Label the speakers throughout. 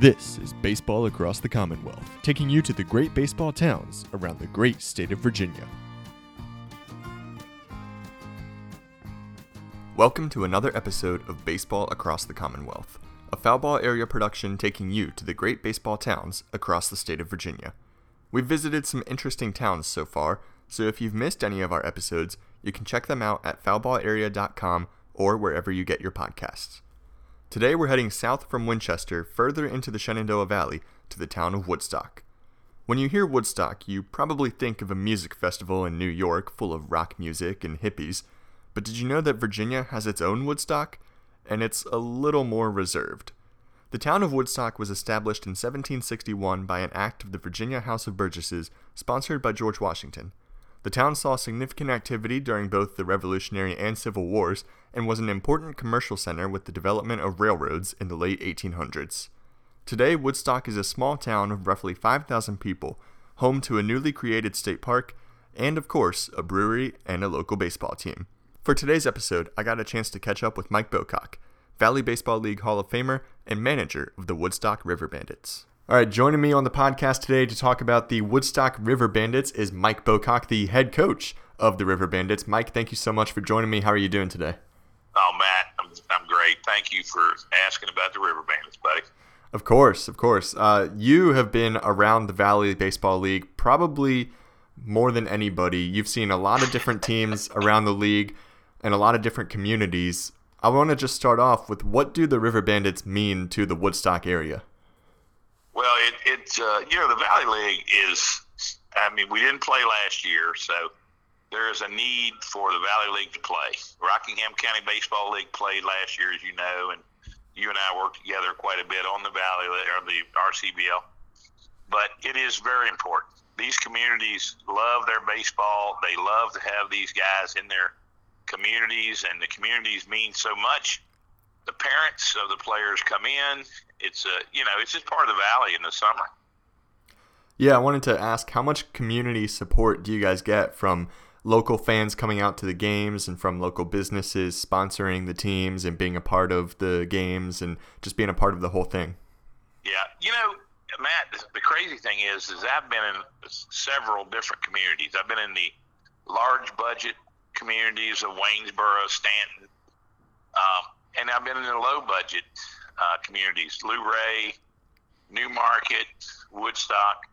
Speaker 1: This is Baseball Across the Commonwealth, taking you to the great baseball towns around the great state of Virginia. Welcome to another episode of Baseball Across the Commonwealth, a foul ball area production taking you to the great baseball towns across the state of Virginia. We've visited some interesting towns so far, so if you've missed any of our episodes, you can check them out at foulballarea.com or wherever you get your podcasts. Today we're heading south from Winchester, further into the Shenandoah Valley, to the town of Woodstock. When you hear Woodstock, you probably think of a music festival in New York full of rock music and hippies, but did you know that Virginia has its own Woodstock? And it's a little more reserved. The town of Woodstock was established in 1761 by an act of the Virginia House of Burgesses, sponsored by George Washington. The town saw significant activity during both the Revolutionary and Civil Wars and was an important commercial center with the development of railroads in the late 1800s. Today, Woodstock is a small town of roughly 5,000 people, home to a newly created state park, and of course, a brewery and a local baseball team. For today's episode, I got a chance to catch up with Mike Bocock, Valley Baseball League Hall of Famer and manager of the Woodstock River Bandits. All right, joining me on the podcast today to talk about the Woodstock River Bandits is Mike Bocock, the head coach of the River Bandits. Mike, thank you so much for joining me. How are you doing today?
Speaker 2: Oh, Matt, I'm, I'm great. Thank you for asking about the River Bandits, buddy.
Speaker 1: Of course, of course. Uh, you have been around the Valley Baseball League probably more than anybody. You've seen a lot of different teams around the league and a lot of different communities. I want to just start off with what do the River Bandits mean to the Woodstock area?
Speaker 2: Well, it, it uh, you know, the Valley League is, I mean, we didn't play last year, so there is a need for the Valley League to play. Rockingham County Baseball League played last year, as you know, and you and I worked together quite a bit on the Valley or the RCBL. But it is very important. These communities love their baseball. They love to have these guys in their communities, and the communities mean so much. The parents of the players come in it's a you know it's just part of the valley in the summer.
Speaker 1: Yeah, I wanted to ask how much community support do you guys get from local fans coming out to the games and from local businesses sponsoring the teams and being a part of the games and just being a part of the whole thing?
Speaker 2: Yeah, you know, Matt, the crazy thing is, is I've been in several different communities. I've been in the large budget communities of Waynesboro, Staunton, um, and I've been in the low budget uh, communities, Luray, New Market, Woodstock,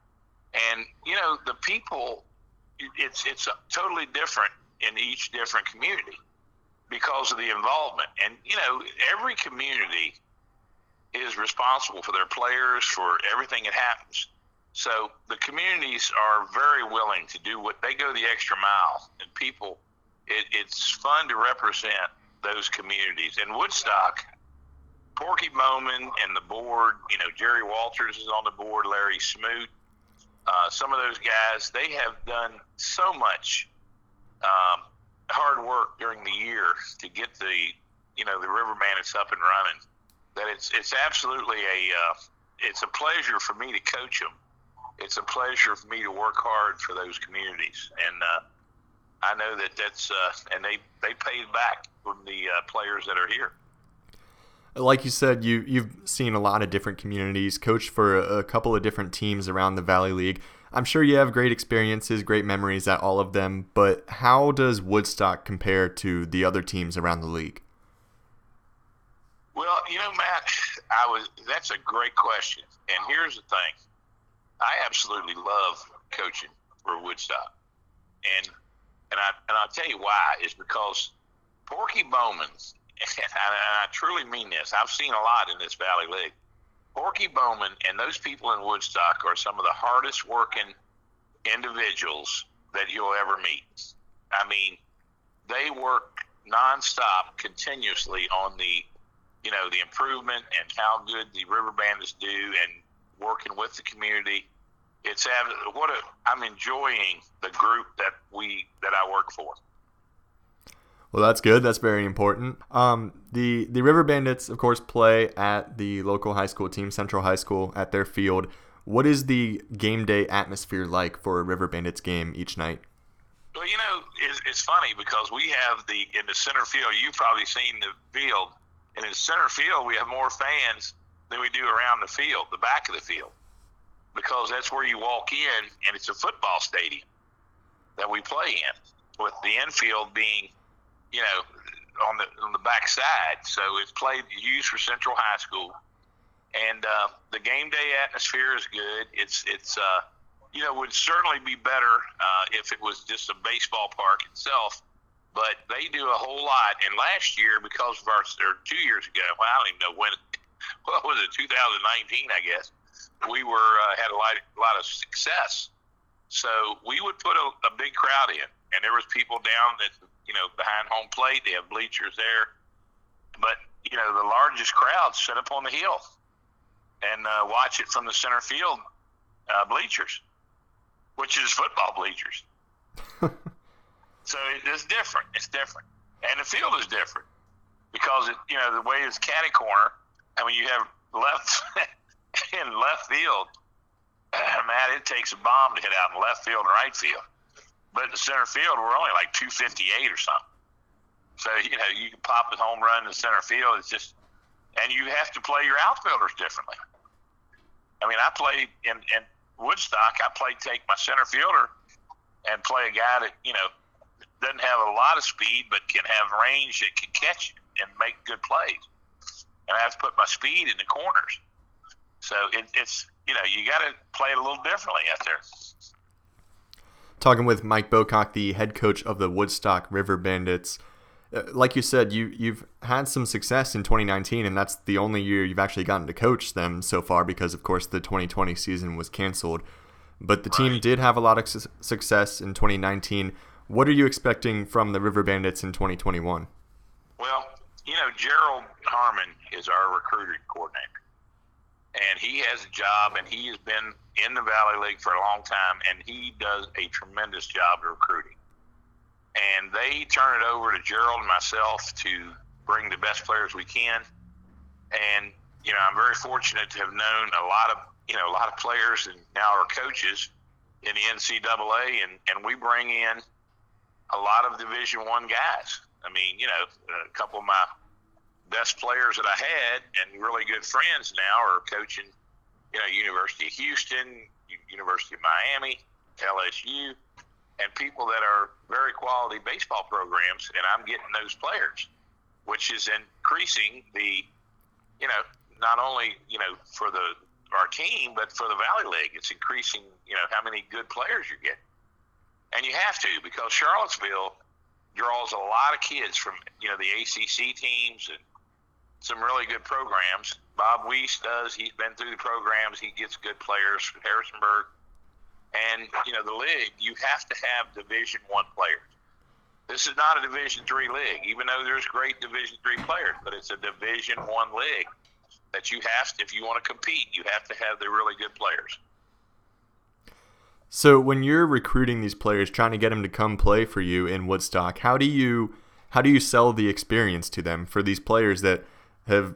Speaker 2: and you know the people. It's it's totally different in each different community because of the involvement, and you know every community is responsible for their players for everything that happens. So the communities are very willing to do what they go the extra mile, and people, it, it's fun to represent those communities. In Woodstock, Porky Bowman and the board, you know, Jerry Walters is on the board, Larry Smoot, uh, some of those guys, they have done so much um, hard work during the year to get the, you know, the River Bandits up and running. That it's it's absolutely a uh, it's a pleasure for me to coach them. It's a pleasure for me to work hard for those communities, and uh, I know that that's uh, and they they paid back from the uh, players that are here
Speaker 1: like you said, you you've seen a lot of different communities, coached for a, a, couple of different teams around the Valley League. I'm sure you have great experiences, great memories at all of them. But how does Woodstock compare to the other teams around the league?
Speaker 2: Well, you know, Matt, I was that's a great question. And here's the thing. I absolutely love coaching for Woodstock. And and I and I'll tell you why is because Porky Bowman and I, I truly mean this. I've seen a lot in this Valley League. Porky Bowman and those people in Woodstock are some of the hardest working individuals that you'll ever meet. I mean, they work nonstop, continuously on the, you know, the improvement and how good the River Bandits do, and working with the community. It's what a, I'm enjoying the group that we that I work for.
Speaker 1: Well, that's good. That's very important. Um, the the River Bandits, of course, play at the local high school team, Central High School, at their field. What is the game day atmosphere like for a River Bandits game each night?
Speaker 2: Well, you know, it's, it's funny because we have the in the center field. You've probably seen the field, and in center field we have more fans than we do around the field, the back of the field, because that's where you walk in, and it's a football stadium that we play in, with the infield being, you know, on the on the back side. So it's played used for Central High School, and uh, the game day atmosphere is good. It's it's uh, you know would certainly be better uh, if it was just a baseball park itself. But they do a whole lot. And last year, because of our or two years ago, well, I don't even know when. What was it? 2019, I guess. We were uh, had a lot a lot of success. So we would put a, a big crowd in, and there was people down that you know behind home plate. They have bleachers there, but you know the largest crowds set up on the hill and uh, watch it from the center field uh, bleachers, which is football bleachers. so it's different. It's different, and the field is different because it, you know the way it's catty corner. I mean, you have left in left field. Matt, it takes a bomb to hit out in left field and right field. But in the center field, we're only like 258 or something. So you know, you can pop a home run in the center field. It's just and you have to play your outfielders differently. I mean, I played in, in Woodstock. I played take my center fielder and play a guy that you know doesn't have a lot of speed but can have range that can catch and make good plays. And I have to put my speed in the corners. So it, it's you know you got to play it a little differently out there.
Speaker 1: Talking with Mike Bocock, the head coach of the Woodstock River Bandits. Uh, like you said, you you've had some success in 2019, and that's the only year you've actually gotten to coach them so far because, of course, the 2020 season was canceled. But the team did have a lot of su- success in 2019. What are you expecting from the River Bandits in 2021?
Speaker 2: Well, you know, Gerald Harmon is our recruiting coordinator, and he has a job, and he has been in the Valley League for a long time, and he does a tremendous job of recruiting and they turn it over to Gerald and myself to bring the best players we can. And you know, I'm very fortunate to have known a lot of you know a lot of players and now our coaches in the NCAA, and and we bring in a lot of Division One guys. I mean, you know, a couple of my best players that I had and really good friends now are coaching, you know, University of Houston, University of Miami, LSU and people that are very quality baseball programs, and I'm getting those players, which is increasing the, you know, not only you know for the our team, but for the Valley League, it's increasing you know how many good players you're getting, and you have to because Charlottesville draws a lot of kids from you know the ACC teams and some really good programs. Bob Weiss does; he's been through the programs. He gets good players. Harrisonburg and you know the league, you have to have Division One players. This is not a Division Three league, even though there's great Division Three players, but it's a Division One league that you have to, if you want to compete, you have to have the really good players.
Speaker 1: So when you're recruiting these players, trying to get them to come play for you in Woodstock, how do you how do you sell the experience to them for these players that have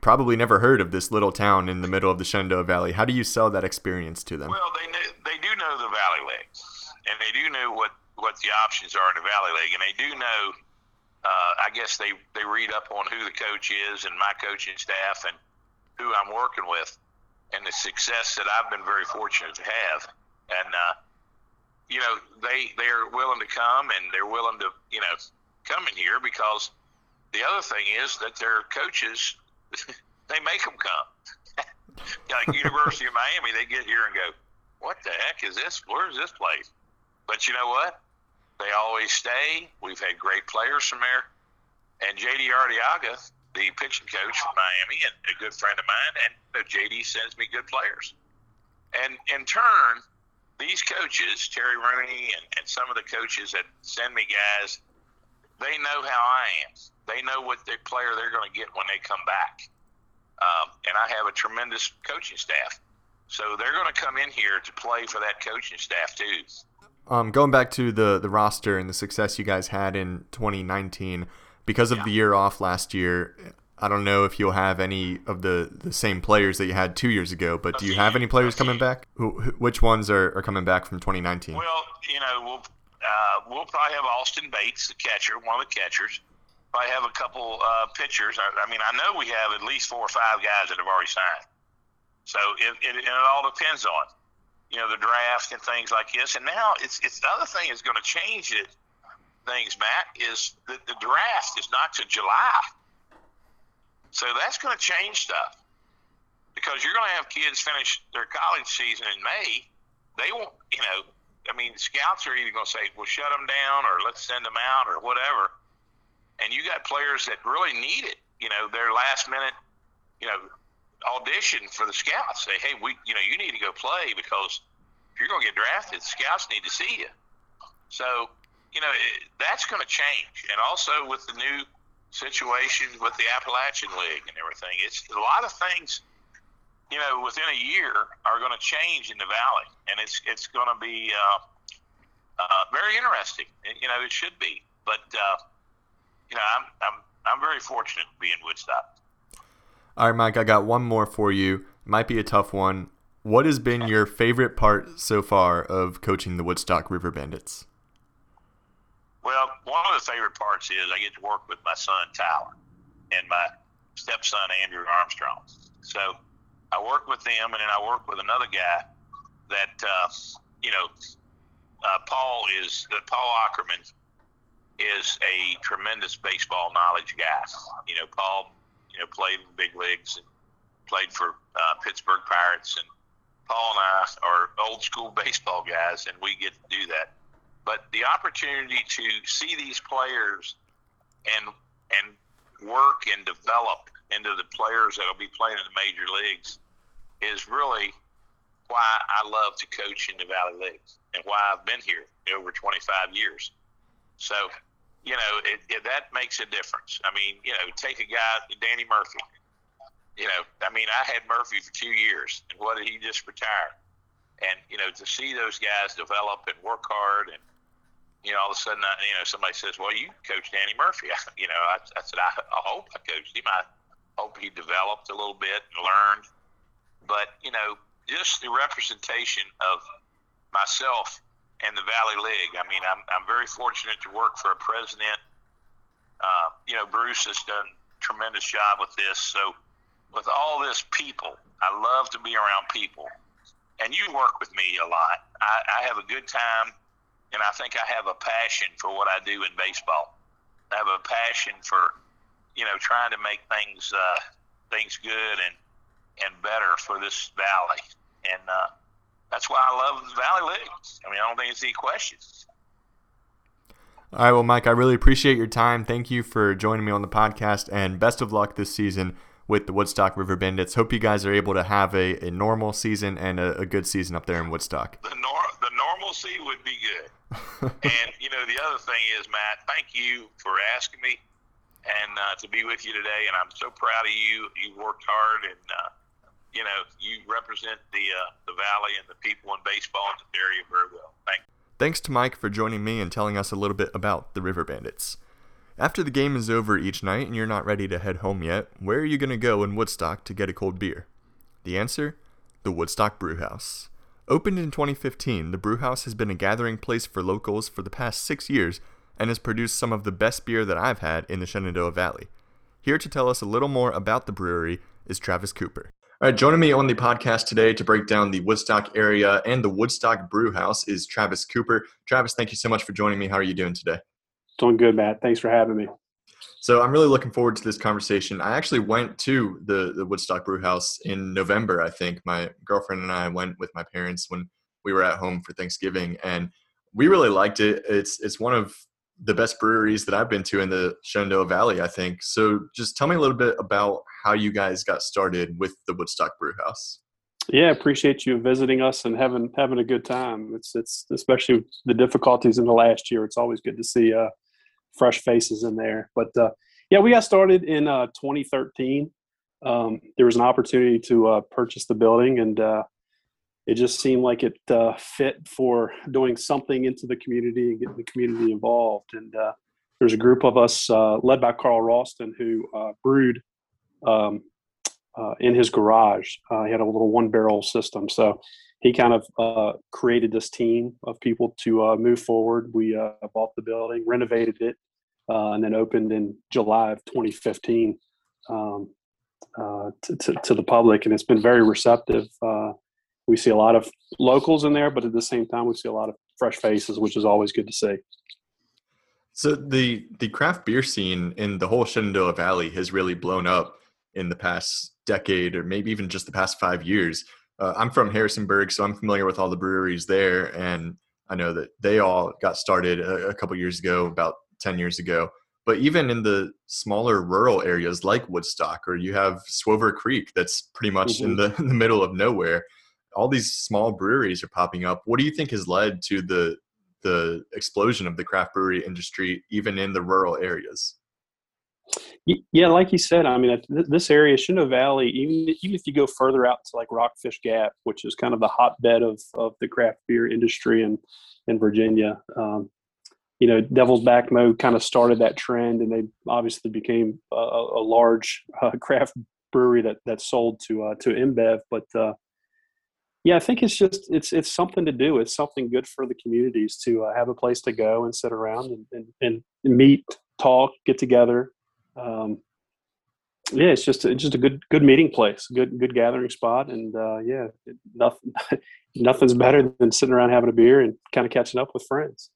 Speaker 1: probably never heard of this little town in the middle of the Shenandoah Valley? How do you sell that experience to them?
Speaker 2: Well, they they do know the Valley League, and they do know what what the options are in the Valley League, and they do know. Uh, I guess they they read up on who the coach is and my coaching staff and who I'm working with, and the success that I've been very fortunate to have, and uh, you know they they are willing to come and they're willing to you know come in here because the other thing is that their coaches they make them come. like University of Miami, they get here and go, what the heck is this? Where's this place? But you know what? They always stay. We've had great players from there. And JD Arteaga, the pitching coach from Miami, and a good friend of mine, and JD sends me good players. And in turn, these coaches, Terry Rooney and, and some of the coaches that send me guys, they know how I am. They know what the player they're going to get when they come back. Um, and I have a tremendous coaching staff. So they're going to come in here to play for that coaching staff too.
Speaker 1: Um, going back to the the roster and the success you guys had in 2019, because of yeah. the year off last year, I don't know if you'll have any of the, the same players that you had two years ago. But do you have any players coming back? Who, which ones are, are coming back from 2019?
Speaker 2: Well, you know, we'll uh, we'll probably have Austin Bates, the catcher, one of the catchers. probably have a couple uh, pitchers. I, I mean, I know we have at least four or five guys that have already signed. So it, it, it all depends on, you know, the draft and things like this. And now it's it's the other thing is going to change it. Things, Matt, is that the draft is not to July. So that's going to change stuff because you're going to have kids finish their college season in May. They won't, you know, I mean, scouts are either going to say, "Well, shut them down," or "Let's send them out," or whatever. And you got players that really need it. You know, their last minute, you know, audition for the scouts. Say, hey, we, you know, you need to go play because if you're going to get drafted, scouts need to see you. So, you know, it, that's going to change. And also with the new situation with the Appalachian League and everything, it's a lot of things. You know, within a year are going to change in the valley, and it's it's going to be uh, uh, very interesting. You know, it should be. But uh, you know, I'm I'm I'm very fortunate to be in Woodstock.
Speaker 1: All right, Mike, I got one more for you. Might be a tough one. What has been your favorite part so far of coaching the Woodstock River Bandits?
Speaker 2: Well, one of the favorite parts is I get to work with my son Tyler and my stepson Andrew Armstrong. So I work with them, and then I work with another guy that uh, you know, uh, Paul is uh, Paul Ackerman is a tremendous baseball knowledge guy. You know, Paul you know, played in big leagues and played for uh, Pittsburgh Pirates. And Paul and I are old school baseball guys, and we get to do that. But the opportunity to see these players and and work and develop into the players that will be playing in the major leagues is really why I love to coach in the Valley Leagues and why I've been here over 25 years. So you know, it, it, that makes a difference. I mean, you know, take a guy, Danny Murphy. You know, I mean, I had Murphy for two years, and what did he just retire? And you know, to see those guys develop and work hard, and you know, all of a sudden, I, you know, somebody says, "Well, you coach Danny Murphy." I, you know, I, I said, I, I hope I coached him. I hope he developed a little bit and learned. But you know, just the representation of myself and the Valley League. I mean, I'm, I'm very fortunate to work for a president. Uh, you know, Bruce has done a tremendous job with this. So, with all this people, I love to be around people. And you work with me a lot. I, I have a good time, and I think I have a passion for what I do in baseball. I have a passion for, you know, trying to make things uh, things good and and better for this valley. And uh, that's why I love the Valley League. I mean, I don't think it's any questions.
Speaker 1: All right, well, Mike, I really appreciate your time. Thank you for joining me on the podcast, and best of luck this season with the Woodstock River Bandits. Hope you guys are able to have a, a normal season and a, a, good season up there in Woodstock.
Speaker 2: The, nor- the normalcy would be good. and, you know, the other thing is, Matt, thank you for asking me and uh, to be with you today. And I'm so proud of you. You worked hard and, uh, you know, you represent the uh, the valley and the people in baseball in this area very well. Thank.
Speaker 1: Thanks to Mike for joining me and telling us a little bit about the River Bandits. After the game is over each night and you're not ready to head home yet, where are you going to go in Woodstock to get a cold beer? The answer? The Woodstock Brewhouse. Opened in 2015, the brewhouse has been a gathering place for locals for the past six years and has produced some of the best beer that I've had in the Shenandoah Valley. Here to tell us a little more about the brewery is Travis Cooper. All right, joining me on the podcast today to break down the Woodstock area and the Woodstock Brew House is Travis Cooper. Travis, thank you so much for joining me. How are you doing today?
Speaker 3: Doing good, Matt. Thanks for having me.
Speaker 1: So I'm really looking forward to this conversation. I actually went to the, the Woodstock Brew House in November, I think. My girlfriend and I went with my parents when we were at home for Thanksgiving and we really liked it. It's it's one of the best breweries that I've been to in the Shenandoah Valley, I think. So just tell me a little bit about how you guys got started with the Woodstock Brew House.
Speaker 3: Yeah, appreciate you visiting us and having having a good time. It's it's especially the difficulties in the last year. It's always good to see uh, fresh faces in there. But uh, yeah, we got started in uh, 2013. Um, there was an opportunity to uh, purchase the building, and uh, it just seemed like it uh, fit for doing something into the community and getting the community involved. And uh, there's a group of us uh, led by Carl Ralston who uh, brewed um, uh, in his garage. He had a little one barrel system. So he kind of created this team of people to move forward. We bought the building, renovated it, and then opened in July of 2015 um, uh, to, to, to, the public, and it's been very receptive. Uh, we see a lot of locals in there, but at the same time, we see a lot of fresh faces, which is always good to see.
Speaker 1: So the the craft beer scene in the whole Shenandoah Valley has really blown up in the past decade, or maybe even just the past five years. Uh, I'm from Harrisonburg, so I'm familiar with all the breweries there, and I know that they all got started a, a couple years ago, about ten years ago. But even in the smaller rural areas like Woodstock, or you have Swover Creek, that's pretty much mm-hmm. in the in the middle of nowhere. All these small breweries are popping up. What do you think has led to the the explosion of the craft brewery industry, even in the rural areas?
Speaker 3: Yeah, like you said, I mean, this area, Shenandoah Valley, even even if you go further out to like Rockfish Gap, which is kind of the hotbed of of the craft beer industry in in Virginia, um, you know, Devil's Backbone kind of started that trend, and they obviously became a, a large uh, craft brewery that that sold to uh, to InBev. But uh, yeah, I think it's just it's it's something to do. It's something good for the communities to uh, have a place to go and sit around and, and, and meet, talk, get together. Um, yeah, it's just it's just a good good meeting place, good good gathering spot, and uh, yeah, nothing nothing's better than sitting around having a beer and kind of catching up with friends.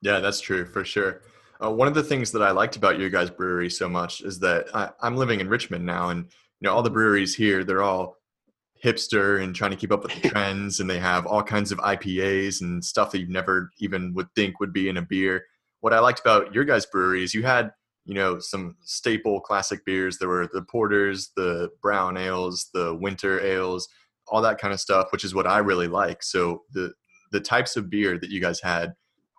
Speaker 1: Yeah, that's true for sure. Uh, one of the things that I liked about your guys' brewery so much is that I, I'm living in Richmond now, and you know all the breweries here they're all hipster and trying to keep up with the trends, and they have all kinds of IPAs and stuff that you never even would think would be in a beer. What I liked about your guys' brewery is you had you know some staple classic beers. There were the porters, the brown ales, the winter ales, all that kind of stuff, which is what I really like. So the the types of beer that you guys had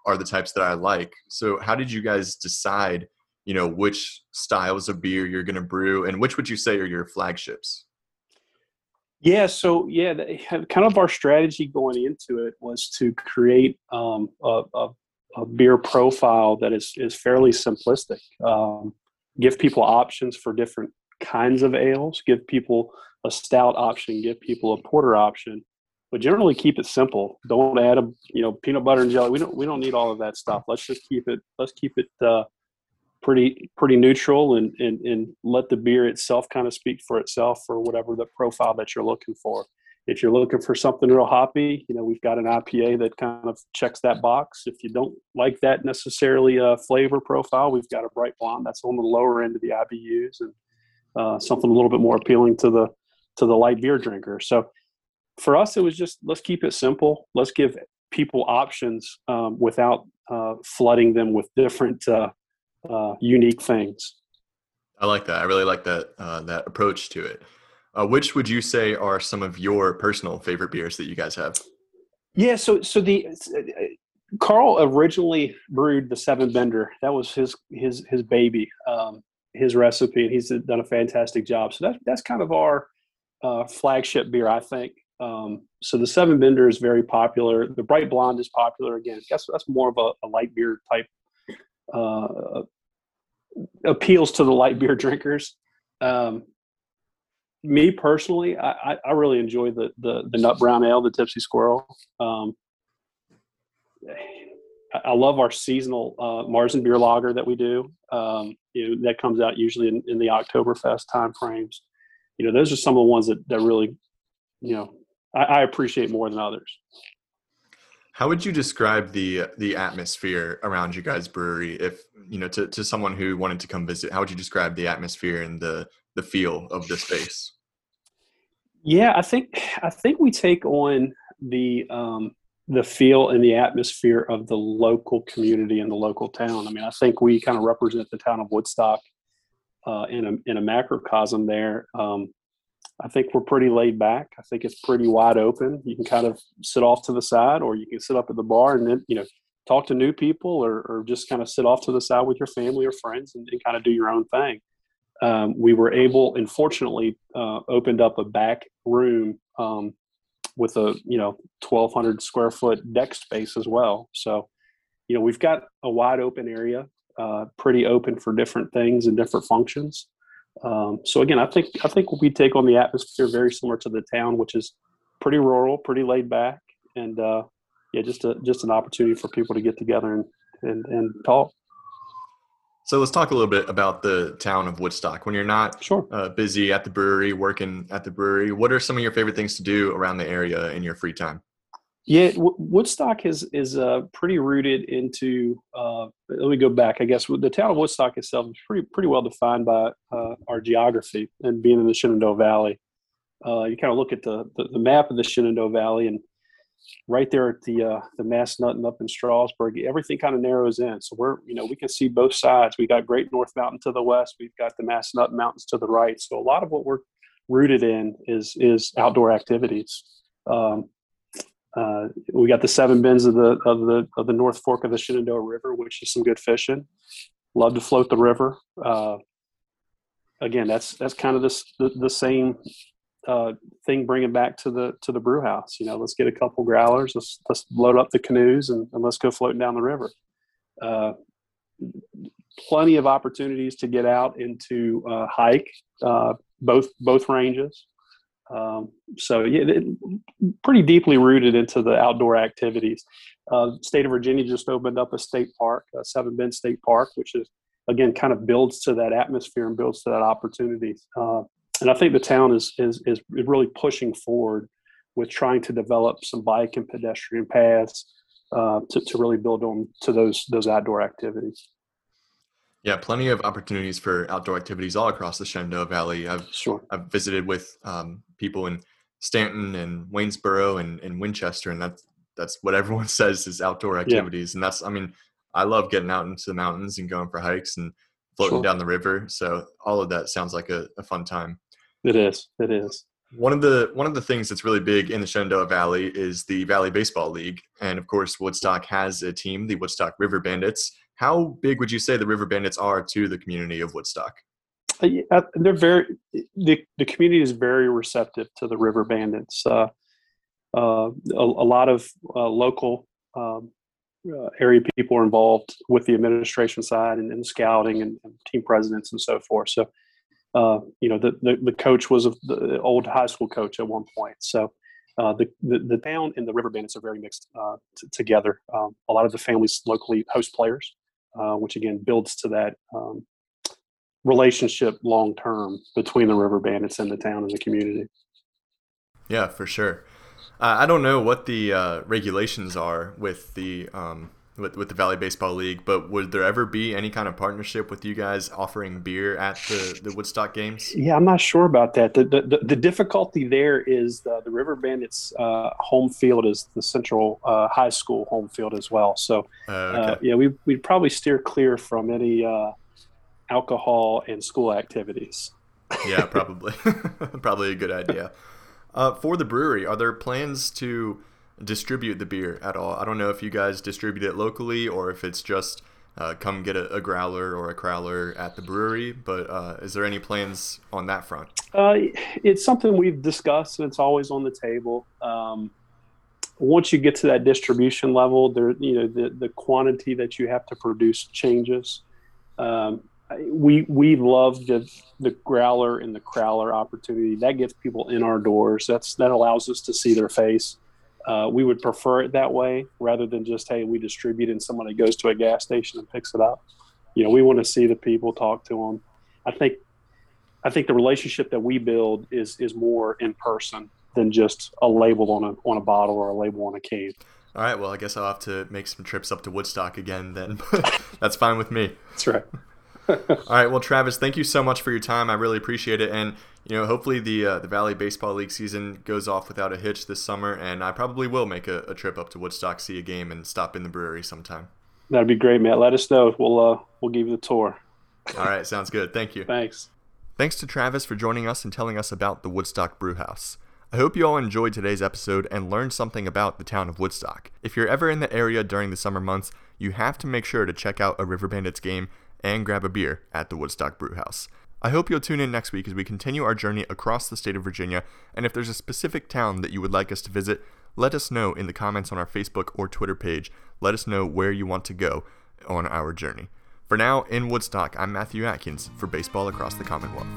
Speaker 1: are the types that I like. So how did you guys decide, you know, which styles of beer you're going to brew and which would you say are your flagships?
Speaker 3: Yeah, so yeah, kind of our strategy going into it was to create um, a, a, a, beer profile that is is fairly simplistic. Um, give people options for different kinds of ales. Give people a stout option. Give people a porter option, but generally keep it simple. Don't add a you know peanut butter and jelly. We don't we don't need all of that stuff. Let's just keep it let's keep it uh, pretty pretty neutral and, and and let the beer itself kind of speak for itself for whatever the profile that you're looking for. If you're looking for something real hoppy, you know we've got an IPA that kind of checks that box. If you don't like that necessarily uh, flavor profile, we've got a bright blonde that's on the lower end of the IBUs and uh, something a little bit more appealing to the to the light beer drinker. So for us, it was just let's keep it simple. Let's give people options um, without uh, flooding them with different uh, uh, unique things.
Speaker 1: I like that. I really like that uh, that approach to it. Uh, which would you say are some of your personal favorite beers that you guys have?
Speaker 3: Yeah, so so the uh, Carl originally brewed the Seven Bender. That was his his his baby, um, his recipe, and he's done a fantastic job. So that's that's kind of our uh, flagship beer, I think. Um, so the Seven Bender is very popular. The Bright Blonde is popular. Again, that's that's more of a, a light beer type. Uh, appeals to the light beer drinkers. Um, me personally, I, I, really enjoy the, the, the nut brown ale, the Tipsy Squirrel. Um, I love our seasonal uh, Marzen beer lager that we do. Um, you know, that comes out usually in, in the Oktoberfest time frames. You know, those are some of the ones that, that really, you know, I, I appreciate more than others.
Speaker 1: How would you describe the the atmosphere around you guys' brewery? If you know, to, to someone who wanted to come visit, how would you describe the atmosphere and the the feel of the space?
Speaker 3: Yeah, I think I think we take on the um, the feel and the atmosphere of the local community and the local town. I mean, I think we kind of represent the town of Woodstock uh, in a in a macrocosm there. Um, I think we're pretty laid back. I think it's pretty wide open. You can kind of sit off to the side, or you can sit up at the bar and then you know talk to new people, or, or just kind of sit off to the side with your family or friends and, and kind of do your own thing. Um, we were able, and fortunately, uh, opened up a back room um, with a you know 1,200 square foot deck space as well. So, you know, we've got a wide open area, uh, pretty open for different things and different functions. Um, so again, I think I think we take on the atmosphere very similar to the town, which is pretty rural, pretty laid back, and uh, yeah, just a just an opportunity for people to get together and and, and talk.
Speaker 1: So let's talk a little bit about the town of Woodstock. When you're not
Speaker 3: Sure.
Speaker 1: uh, busy at the brewery, working at the brewery, what are some of your favorite things to do around the area in your free time?
Speaker 3: Yeah, Woodstock is is uh, pretty rooted into. Uh, let me go back. I guess the town of Woodstock itself is pretty pretty well defined by uh, our geography and being in the Shenandoah Valley. Uh, you kind of look at the, the the map of the Shenandoah Valley, and right there at the uh, the Massanutten up in Strasburg, everything kind of narrows in. So we're you know we can see both sides. We got Great North Mountain to the west. We've got the Mass Massanutten Mountains to the right. So a lot of what we're rooted in is is outdoor activities. Um, uh, we got the seven bends of the of the of the North Fork of the Shenandoah River, which is some good fishing. Love to float the river. Uh, again, that's that's kind of this the, the same uh, thing. Bringing back to the to the brew house. You know, let's get a couple growlers. Let's let's load up the canoes and, and let's go floating down the river. Uh, plenty of opportunities to get out into uh, hike uh, both both ranges. Um, so yeah, it, pretty deeply rooted into the outdoor activities. Uh, state of Virginia just opened up a state park, uh, Seven Bend State Park, which is again kind of builds to that atmosphere and builds to that opportunity. Uh, and I think the town is, is is really pushing forward with trying to develop some bike and pedestrian paths uh, to, to really build on to those those outdoor activities.
Speaker 1: Yeah, plenty of opportunities for outdoor activities all across the Shenandoah Valley. I've
Speaker 3: Sure.
Speaker 1: I've visited with um, people in Staunton and Waynesboro and, and Winchester, and that's that's what everyone says is outdoor activities. And that's I mean, I love getting out into the mountains and going for hikes and floating
Speaker 3: Sure.
Speaker 1: down the river. So all of that sounds like a, a fun time.
Speaker 3: It is. It is.
Speaker 1: One of the one of the things that's really big in the Shenandoah Valley is the Valley Baseball League, and of course Woodstock has a team, the Woodstock River Bandits. How big would you say the River Bandits are to the community of Woodstock?
Speaker 3: Uh, uh, they're very the, the community is very receptive to the river bandits. Uh, uh, a, a lot of uh, local um, uh, area people are involved with the administration side and, and scouting and, and team presidents and so forth. So you know the, the, the coach was a, the old high school coach at one point. So the, the the town and the river bandits are very mixed t- together. Um, a lot of the families locally host players which again builds to that um, relationship long term between the river bandits and the town and the community.
Speaker 1: Yeah, for sure. Uh, I don't know what the uh, regulations are with the um, with, with the Valley Baseball League, but would there ever be any kind of partnership with you guys offering beer at the, the Woodstock games?
Speaker 3: Yeah, I'm not sure about that. The the, the, the difficulty there is the, the river bandits uh, home field is the central uh, high school home field as well. So
Speaker 1: Uh,
Speaker 3: uh,
Speaker 1: okay.
Speaker 3: yeah, we we'd probably steer clear from any uh, alcohol and school activities.
Speaker 1: yeah, probably. probably a good idea. Uh, for the brewery, are there plans to distribute the beer at all? I don't know if you guys distribute it locally or if it's just uh, come get a, a growler or a crowler at the brewery, but uh, is there any plans on that front?
Speaker 3: Uh, it's something we've discussed, and it's always on the table. Um, once you get to that distribution level, there, you know, the, the quantity that you have to produce changes. Um, we we love the the growler and the crowler opportunity. That gets people in our doors. That's that allows us to see their face. Uh, we would prefer it that way rather than just hey, we distribute and somebody goes to a gas station and picks it up. You know, we want to see the people, talk to them. I think I think the relationship that we build is is more in person than just a label on a on a bottle or a label on a can.
Speaker 1: All right, well, I guess I'll have to make some trips up to Woodstock again then. That's fine with me.
Speaker 3: That's right.
Speaker 1: All right, well, Travis, thank you so much for your time. I really appreciate it, and you know, hopefully the uh, the Valley Baseball League season goes off without a hitch this summer, and I probably will make a, a trip up to Woodstock, see a game, and stop in the brewery sometime.
Speaker 3: That'd be great, Matt. Let us know. We'll uh, we'll give you the tour.
Speaker 1: All right, sounds good. Thank you.
Speaker 3: Thanks.
Speaker 1: Thanks to Travis for joining us and telling us about the Woodstock Brewhouse. I hope you all enjoyed today's episode and learned something about the town of Woodstock. If you're ever in the area during the summer months, you have to make sure to check out a River Bandits game and grab a beer at the Woodstock Brewhouse. I hope you'll tune in next week as we continue our journey across the state of Virginia, and if there's a specific town that you would like us to visit, let us know in the comments on our Facebook or Twitter page. Let us know where you want to go on our journey. For now, in Woodstock, I'm Matthew Atkins for Baseball Across the Commonwealth.